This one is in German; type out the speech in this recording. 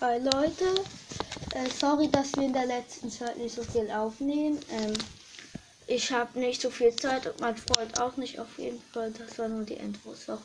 Hi Leute, äh, sorry, dass wir in der letzten Zeit nicht so viel aufnehmen. Ähm, ich habe nicht so viel Zeit und mein Freund auch nicht auf jeden Fall. Das war nur die Intro, Sorry.